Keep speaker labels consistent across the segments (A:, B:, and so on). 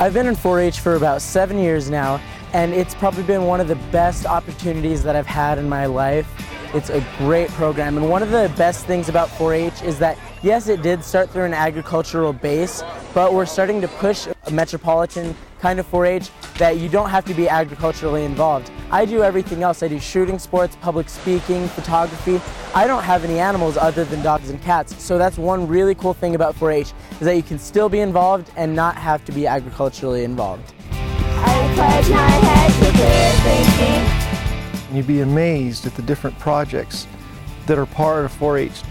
A: I've been in 4-H for about seven years now, and it's probably been one of the best opportunities that I've had in my life. It's a great program, and one of the best things about 4-H is that, yes, it did start through an agricultural base, but we're starting to push a metropolitan kind of 4-H that you don't have to be agriculturally involved. I do everything else. I do shooting sports, public speaking, photography. I don't have any animals other than dogs and cats. So that's one really cool thing about 4-H is that you can still be involved and not have to be agriculturally involved.
B: You'd be amazed at the different projects that are part of 4-H.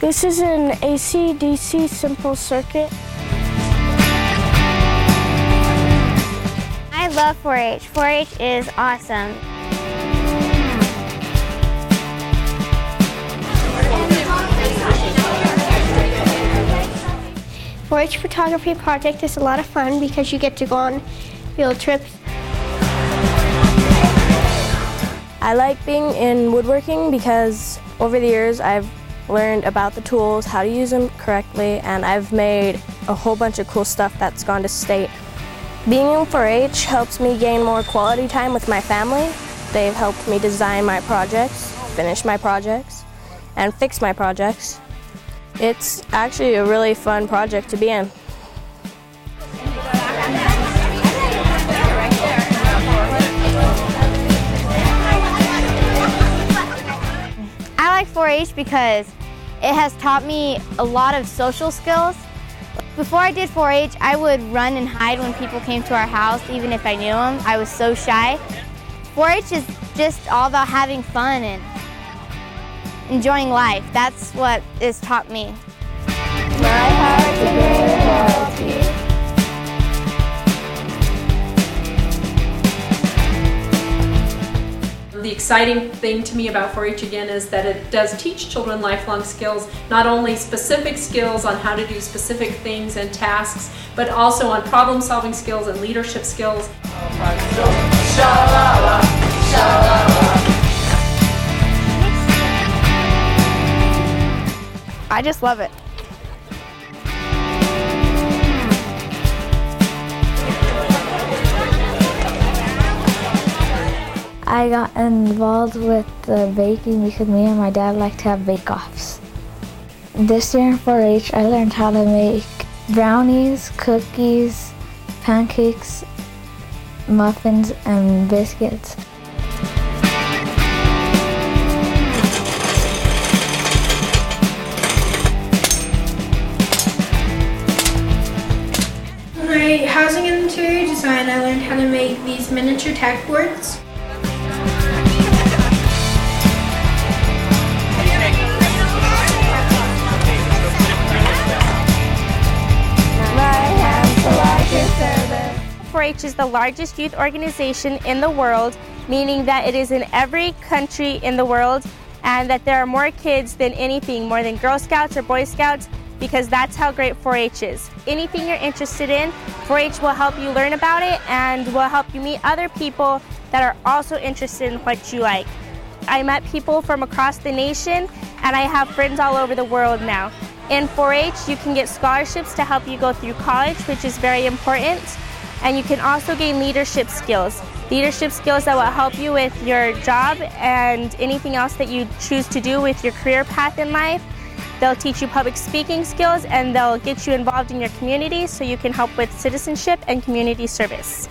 C: This is an AC-DC simple circuit.
D: I love 4-H. 4-H is awesome.
C: Four-H photography project is a lot of fun because you get to go on field trips. I like being in woodworking because over the years I've learned about the tools, how to use them correctly, and I've made a whole bunch of cool stuff that's gone to state. Being in 4-H helps me gain more quality time with my family. They've helped me design my projects, finish my projects, and fix my projects. It's actually a really fun project to be in.
D: I like 4-H because it has taught me a lot of social skills. Before I did 4-H, I would run and hide when people came to our house, even if I knew them. I was so shy. 4-H is just all about having fun and enjoying life. That's what it's taught me.
E: The exciting thing to me about 4-H again is that it does teach children lifelong skills, not only specific skills on how to do specific things and tasks, but also on problem solving skills and leadership skills.
C: I just love it.
F: I got involved with the baking because me and my dad like to have bake-offs. This year in 4-H, I learned how to make brownies, cookies, pancakes, muffins, and biscuits.
G: My housing and interior design, I learned how to make these miniature tack boards.
H: Four H is the largest youth organization in the world, meaning that it is in every country in the world and that there are more kids than anything, more than Girl Scouts or Boy Scouts, because that's how great 4-H is. Anything you're interested in, 4-H will help you learn about it and will help you meet other people that are also interested in what you like. I met people from across the nation and I have friends all over the world now. In 4-H, you can get scholarships to help you go through college, which is very important. And you can also gain leadership skills. Leadership skills that will help you with your job and anything else that you choose to do with your career path in life. They'll teach you public speaking skills and they'll get you involved in your community so you can help with citizenship and community service.